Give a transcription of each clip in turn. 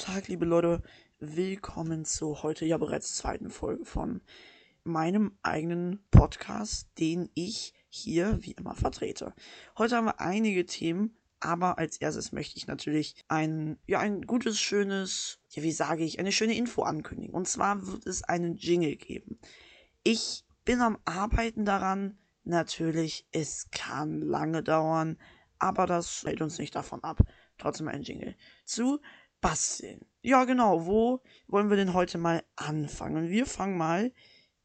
Tag, liebe Leute. Willkommen zur heute ja bereits zweiten Folge von meinem eigenen Podcast, den ich hier wie immer vertrete. Heute haben wir einige Themen, aber als erstes möchte ich natürlich ein, ja, ein gutes, schönes, ja, wie sage ich, eine schöne Info ankündigen. Und zwar wird es einen Jingle geben. Ich bin am Arbeiten daran. Natürlich, es kann lange dauern, aber das hält uns nicht davon ab. Trotzdem ein Jingle. Zu basteln. Ja, genau. Wo wollen wir denn heute mal anfangen? Wir fangen mal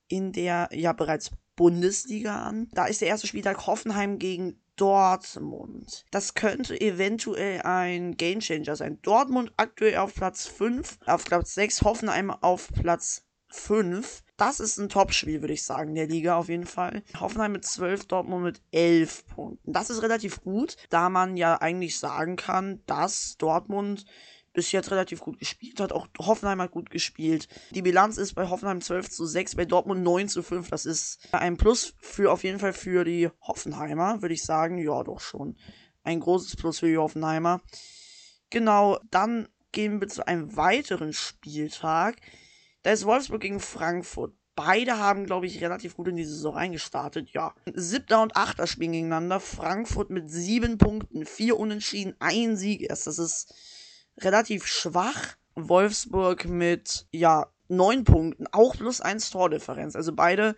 in der ja bereits Bundesliga an. Da ist der erste Spieltag Hoffenheim gegen Dortmund. Das könnte eventuell ein Gamechanger sein. Dortmund aktuell auf Platz 5, auf Platz 6, Hoffenheim auf Platz 5. Das ist ein Topspiel, würde ich sagen, der Liga auf jeden Fall. Hoffenheim mit 12, Dortmund mit 11 Punkten. Das ist relativ gut, da man ja eigentlich sagen kann, dass Dortmund bis jetzt relativ gut gespielt hat. Auch Hoffenheim hat gut gespielt. Die Bilanz ist bei Hoffenheim 12 zu 6, bei Dortmund 9 zu 5. Das ist ein Plus für auf jeden Fall für die Hoffenheimer, würde ich sagen. Ja, doch schon. Ein großes Plus für die Hoffenheimer. Genau, dann gehen wir zu einem weiteren Spieltag. Da ist Wolfsburg gegen Frankfurt. Beide haben, glaube ich, relativ gut in die Saison reingestartet, ja. Siebter und Achter spielen gegeneinander. Frankfurt mit sieben Punkten, vier Unentschieden, ein Sieg erst. Das ist relativ schwach. Wolfsburg mit, ja, neun Punkten, auch plus eins Tordifferenz. Also beide.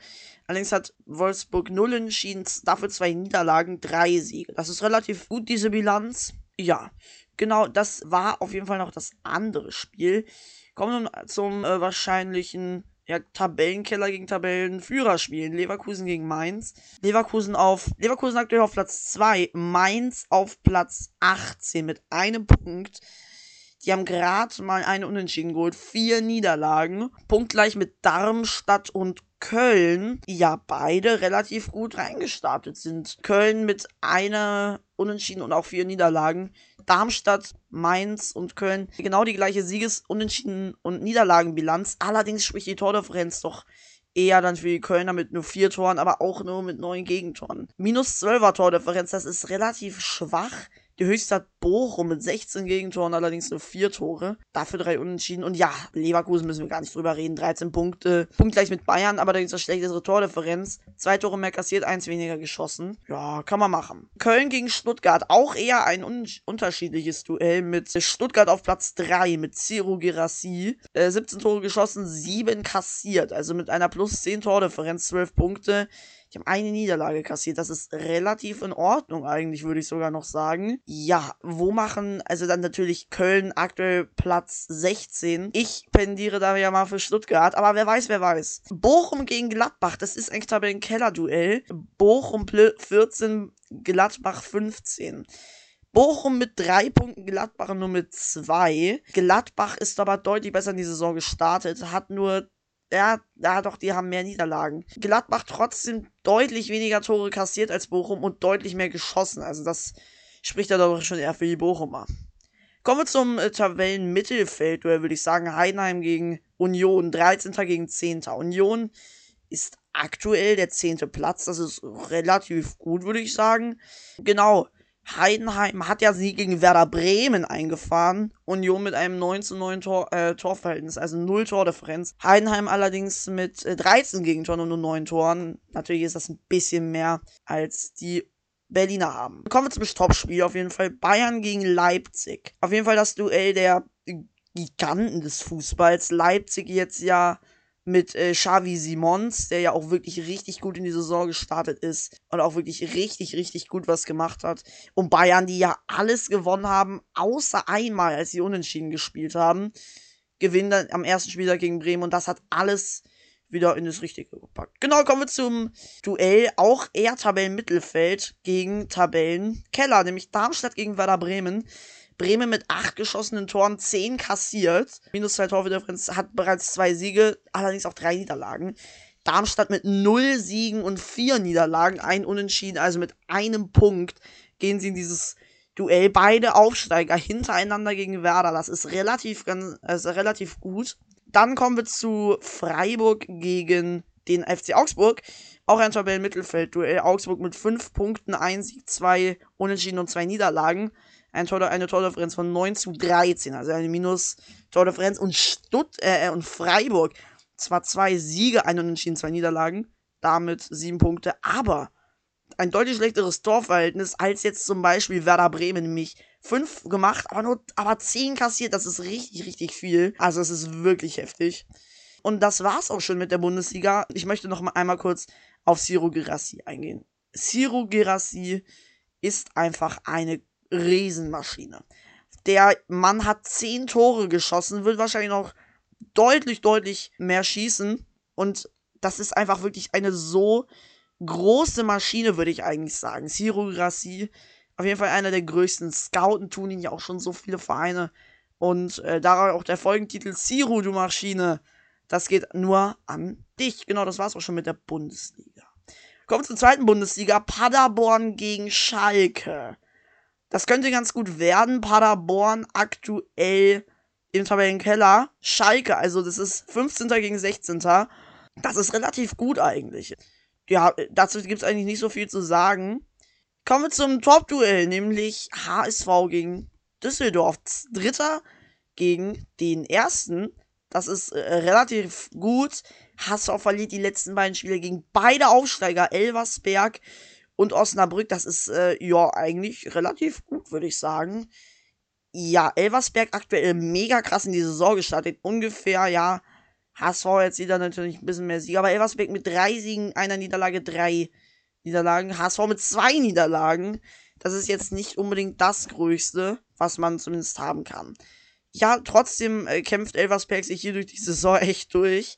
Allerdings hat Wolfsburg null entschieden, dafür zwei Niederlagen, drei Siege. Das ist relativ gut, diese Bilanz. Ja, genau, das war auf jeden Fall noch das andere Spiel. Kommen wir zum äh, wahrscheinlichen ja, Tabellenkeller gegen Tabellenführer spielen. Leverkusen gegen Mainz. Leverkusen auf, Leverkusen aktuell auf Platz 2, Mainz auf Platz 18 mit einem Punkt. Die haben gerade mal eine Unentschieden geholt. Vier Niederlagen. Punktgleich mit Darmstadt und Köln. Ja, beide relativ gut reingestartet sind. Köln mit einer Unentschieden und auch vier Niederlagen. Darmstadt, Mainz und Köln genau die gleiche Sieges-, Unentschieden und Niederlagenbilanz. Allerdings spricht die Tordifferenz doch eher dann für die Kölner mit nur vier Toren, aber auch nur mit neun Gegentoren. Minus 12er Tordifferenz, das ist relativ schwach. Die höchste hat Bochum mit 16 Gegentoren, allerdings nur 4 Tore. Dafür drei Unentschieden. Und ja, Leverkusen müssen wir gar nicht drüber reden. 13 Punkte. Punktgleich mit Bayern, aber da gibt es eine schlechtere Tordifferenz. Zwei Tore mehr kassiert, eins weniger geschossen. Ja, kann man machen. Köln gegen Stuttgart. Auch eher ein un unterschiedliches Duell mit Stuttgart auf Platz 3 mit Ciro Gerassi. Äh, 17 Tore geschossen, 7 kassiert. Also mit einer plus 10 Tordifferenz, 12 Punkte. Die haben eine Niederlage kassiert. Das ist relativ in Ordnung eigentlich, würde ich sogar noch sagen. Ja, wo machen, also dann natürlich Köln aktuell Platz 16. Ich pendiere da ja mal für Stuttgart, aber wer weiß, wer weiß. Bochum gegen Gladbach, das ist eigentlich Tabellenkeller-Duell. Bochum 14, Gladbach 15. Bochum mit drei Punkten, Gladbach nur mit zwei. Gladbach ist aber deutlich besser in die Saison gestartet, hat nur ja, ja, doch, die haben mehr Niederlagen. Gladbach trotzdem deutlich weniger Tore kassiert als Bochum und deutlich mehr geschossen. Also das spricht ja doch schon eher für die Bochumer. Kommen wir zum äh, Tabellenmittelfeld, würde ich sagen, Heidenheim gegen Union, 13. gegen 10. Union ist aktuell der 10. Platz, das ist relativ gut, würde ich sagen. Genau, Heidenheim hat ja Sieg gegen Werder Bremen eingefahren. Union mit einem 9 zu 9 Tor, äh, Torverhältnis, also 0 Tordifferenz. Heidenheim allerdings mit äh, 13 Gegentoren und nur 9 Toren. Natürlich ist das ein bisschen mehr als die Berliner haben. Kommen wir zum Topspiel auf jeden Fall. Bayern gegen Leipzig. Auf jeden Fall das Duell der Giganten des Fußballs. Leipzig jetzt ja mit äh, Xavi Simons, der ja auch wirklich richtig gut in die Saison gestartet ist und auch wirklich richtig, richtig gut was gemacht hat. Und Bayern, die ja alles gewonnen haben, außer einmal, als sie unentschieden gespielt haben, gewinnen dann am ersten Spieltag gegen Bremen und das hat alles wieder in das Richtige gepackt. Genau, kommen wir zum Duell. Auch eher Tabellenmittelfeld gegen Tabellenkeller, nämlich Darmstadt gegen Werder Bremen. Bremen mit acht geschossenen Toren, zehn kassiert. Minus zwei Torverdifferenz hat bereits zwei Siege, allerdings auch drei Niederlagen. Darmstadt mit null Siegen und vier Niederlagen, ein Unentschieden, also mit einem Punkt gehen sie in dieses Duell. Beide Aufsteiger hintereinander gegen Werder. Das ist relativ, also relativ gut. Dann kommen wir zu Freiburg gegen den FC Augsburg. Auch ein Tabellenmittelfeld-Duell. Augsburg mit fünf Punkten, ein Sieg, zwei Unentschieden und zwei Niederlagen. Ein Tor, eine Tordifferenz von 9 zu 13, also eine Minus-Tordifferenz. Und Stutt äh, und Freiburg zwar zwei Siege, ein Unentschieden, zwei Niederlagen, damit sieben Punkte, aber ein deutlich schlechteres Torverhältnis als jetzt zum Beispiel Werder Bremen, nämlich fünf gemacht, aber nur aber zehn kassiert. Das ist richtig, richtig viel. Also es ist wirklich heftig. Und das war's auch schon mit der Bundesliga. Ich möchte noch mal einmal kurz auf Ciro Gerassi eingehen. Ciro Gerassi ist einfach eine Riesenmaschine. Der Mann hat zehn Tore geschossen, wird wahrscheinlich noch deutlich, deutlich mehr schießen. Und das ist einfach wirklich eine so große Maschine, würde ich eigentlich sagen. Ciro Grassi, auf jeden Fall einer der größten. Scouten tun ihn ja auch schon so viele Vereine. Und äh, darauf auch der Folgentitel Ciro, du Maschine. Das geht nur an dich. Genau, das war's auch schon mit der Bundesliga. Kommen zur zweiten Bundesliga. Paderborn gegen Schalke. Das könnte ganz gut werden. Paderborn aktuell im Tabellenkeller. Schalke, also das ist 15. gegen 16. Das ist relativ gut eigentlich. Ja, dazu gibt es eigentlich nicht so viel zu sagen. Kommen wir zum Top-Duell, nämlich HSV gegen Düsseldorf. Dritter gegen den ersten. Das ist äh, relativ gut. HSV verliert die letzten beiden Spiele gegen beide Aufsteiger, Elversberg und Osnabrück. Das ist äh, ja eigentlich relativ gut, würde ich sagen. Ja, Elversberg aktuell mega krass in die Saison gestartet. Ungefähr, ja, HSV jetzt wieder natürlich ein bisschen mehr Siege, aber Elversberg mit drei Siegen, einer Niederlage, drei Niederlagen. HSV mit zwei Niederlagen. Das ist jetzt nicht unbedingt das Größte, was man zumindest haben kann. Ja, trotzdem äh, kämpft Elversberg sich hier durch die Saison echt durch.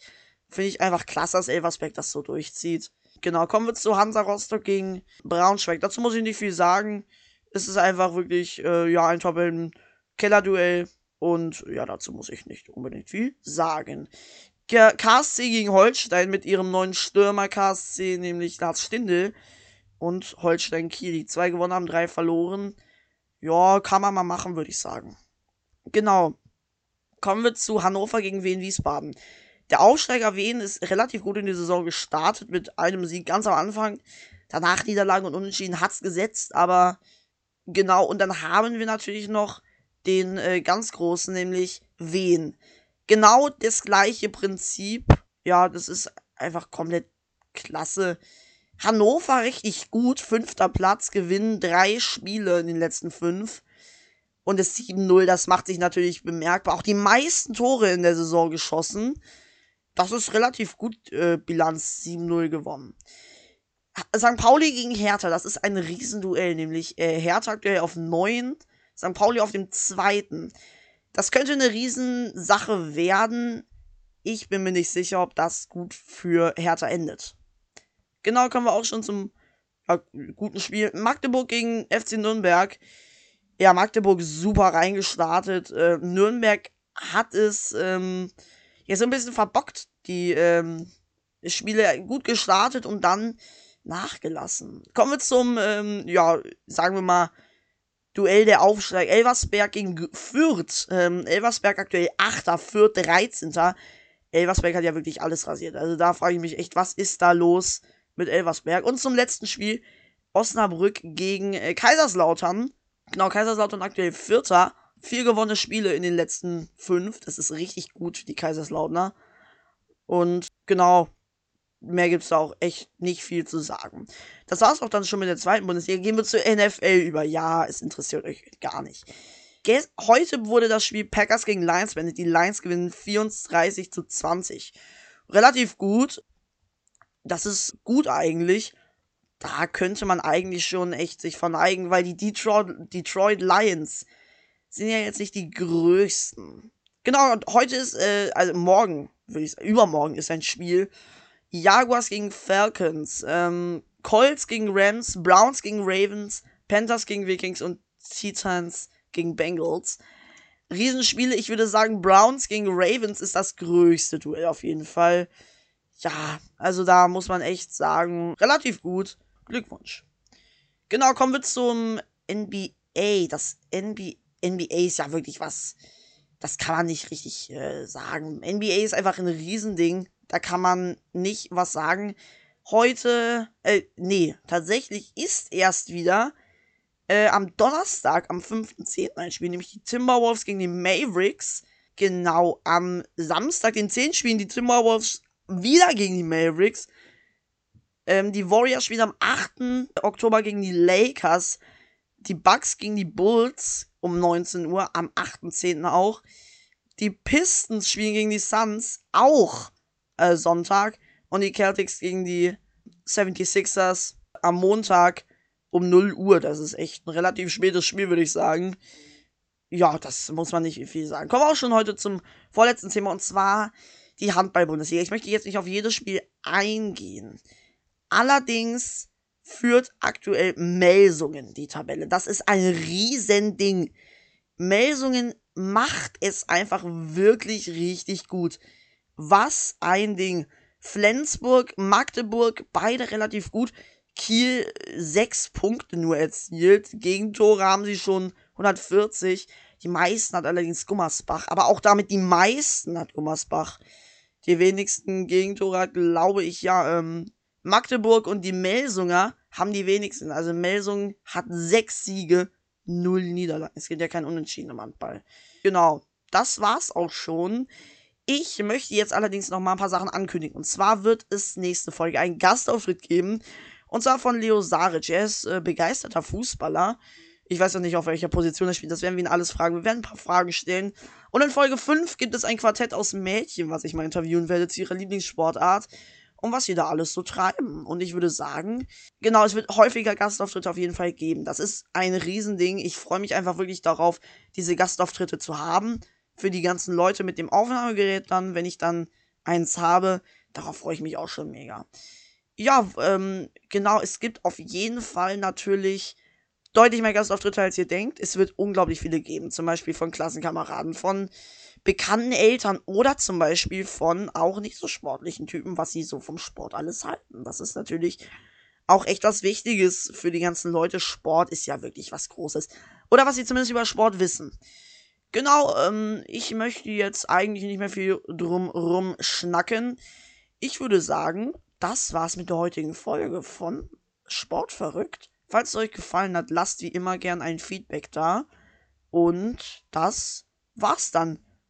Finde ich einfach klasse, dass Elversberg das so durchzieht. Genau, kommen wir zu Hansa Rostock gegen Braunschweig. Dazu muss ich nicht viel sagen. Es ist einfach wirklich, äh, ja, ein Tabellen-Keller-Duell. Und ja, dazu muss ich nicht unbedingt viel sagen. KSC gegen Holstein mit ihrem neuen Stürmer KSC, nämlich Lars Stindl und Holstein Kiel. Die zwei gewonnen haben, drei verloren. Ja, kann man mal machen, würde ich sagen. Genau. Kommen wir zu Hannover gegen Wien Wiesbaden. Der Aufsteiger Wien ist relativ gut in die Saison gestartet mit einem Sieg ganz am Anfang. Danach Niederlagen und Unentschieden hat's gesetzt, aber genau. Und dann haben wir natürlich noch den äh, ganz großen, nämlich Wien genau das gleiche Prinzip. Ja, das ist einfach komplett klasse. Hannover richtig gut, fünfter Platz, gewinnen drei Spiele in den letzten fünf. Und das 7-0, das macht sich natürlich bemerkbar. Auch die meisten Tore in der Saison geschossen. Das ist relativ gut, äh, Bilanz 7-0 gewonnen. St. Pauli gegen Hertha, das ist ein Riesenduell, nämlich äh, Hertha aktuell auf 9, St. Pauli auf dem zweiten. Das könnte eine Riesensache werden. Ich bin mir nicht sicher, ob das gut für Hertha endet. Genau, kommen wir auch schon zum ja, guten Spiel. Magdeburg gegen FC Nürnberg. Ja, Magdeburg super reingestartet. Äh, Nürnberg hat es ähm, ja so ein bisschen verbockt. Die ähm, Spiele gut gestartet und dann nachgelassen. Kommen wir zum, ähm, ja, sagen wir mal, Duell der Aufsteiger. Elversberg gegen Fürth. Ähm, Elversberg aktuell 8. Fürth 13. Elversberg hat ja wirklich alles rasiert. Also da frage ich mich echt, was ist da los mit Elversberg? Und zum letzten Spiel Osnabrück gegen äh, Kaiserslautern. Genau, Kaiserslautern aktuell Vierter. Vier gewonnene Spiele in den letzten fünf. Das ist richtig gut für die Kaiserslautner. Und genau, mehr gibt es da auch echt nicht viel zu sagen. Das war es auch dann schon mit der zweiten Bundesliga. Gehen wir zur NFL über. Ja, es interessiert euch gar nicht. Heute wurde das Spiel Packers gegen Lions beendet. Die Lions gewinnen 34 zu 20. Relativ gut. Das ist gut eigentlich. Da könnte man eigentlich schon echt sich verneigen, weil die Detroit, Detroit Lions sind ja jetzt nicht die größten. Genau, und heute ist, äh, also morgen, würde ich sagen, übermorgen ist ein Spiel Jaguars gegen Falcons, ähm, Colts gegen Rams, Browns gegen Ravens, Panthers gegen Vikings und Titans gegen Bengals. Riesenspiele, ich würde sagen, Browns gegen Ravens ist das größte Duell auf jeden Fall. Ja, also da muss man echt sagen, relativ gut. Glückwunsch. Genau, kommen wir zum NBA. Das NBA, NBA ist ja wirklich was, das kann man nicht richtig äh, sagen. NBA ist einfach ein Riesending. Da kann man nicht was sagen. Heute, äh, nee, tatsächlich ist erst wieder äh, am Donnerstag, am 5.10. ein Spiel, nämlich die Timberwolves gegen die Mavericks. Genau, am Samstag, den 10. spielen die Timberwolves wieder gegen die Mavericks. Ähm, die Warriors spielen am 8. Oktober gegen die Lakers. Die Bucks gegen die Bulls um 19 Uhr, am 8.10. auch. Die Pistons spielen gegen die Suns auch äh, Sonntag. Und die Celtics gegen die 76ers am Montag um 0 Uhr. Das ist echt ein relativ spätes Spiel, würde ich sagen. Ja, das muss man nicht viel sagen. Kommen wir auch schon heute zum vorletzten Thema und zwar die Handball-Bundesliga. Ich möchte jetzt nicht auf jedes Spiel eingehen. Allerdings führt aktuell Melsungen die Tabelle. Das ist ein Riesending. Melsungen macht es einfach wirklich richtig gut. Was ein Ding. Flensburg, Magdeburg, beide relativ gut. Kiel sechs Punkte nur erzielt. Gegentore haben sie schon 140. Die meisten hat allerdings Gummersbach. Aber auch damit die meisten hat Gummersbach. Die wenigsten Gegentore hat, glaube ich, ja, ähm, Magdeburg und die Melsunger haben die wenigsten. Also Melsung hat sechs Siege, null Niederlagen. Es gibt ja kein Unentschieden im Handball. Genau, das war's auch schon. Ich möchte jetzt allerdings noch mal ein paar Sachen ankündigen. Und zwar wird es nächste Folge einen Gastauftritt geben. Und zwar von Leo Saric. Er ist äh, begeisterter Fußballer. Ich weiß ja nicht, auf welcher Position er spielt. Das werden wir ihn alles fragen. Wir werden ein paar Fragen stellen. Und in Folge 5 gibt es ein Quartett aus Mädchen, was ich mal interviewen werde zu ihrer Lieblingssportart und was sie da alles so treiben. Und ich würde sagen, genau, es wird häufiger Gastauftritte auf jeden Fall geben. Das ist ein Riesending. Ich freue mich einfach wirklich darauf, diese Gastauftritte zu haben. Für die ganzen Leute mit dem Aufnahmegerät dann, wenn ich dann eins habe. Darauf freue ich mich auch schon mega. Ja, ähm, genau, es gibt auf jeden Fall natürlich deutlich mehr Gastauftritte, als ihr denkt. Es wird unglaublich viele geben. Zum Beispiel von Klassenkameraden, von bekannten Eltern oder zum Beispiel von auch nicht so sportlichen Typen, was sie so vom Sport alles halten. Das ist natürlich auch echt was Wichtiges für die ganzen Leute. Sport ist ja wirklich was Großes. Oder was sie zumindest über Sport wissen. Genau, ähm, ich möchte jetzt eigentlich nicht mehr viel drum schnacken. Ich würde sagen, das war's mit der heutigen Folge von Sportverrückt. Falls es euch gefallen hat, lasst wie immer gern ein Feedback da. Und das war's dann.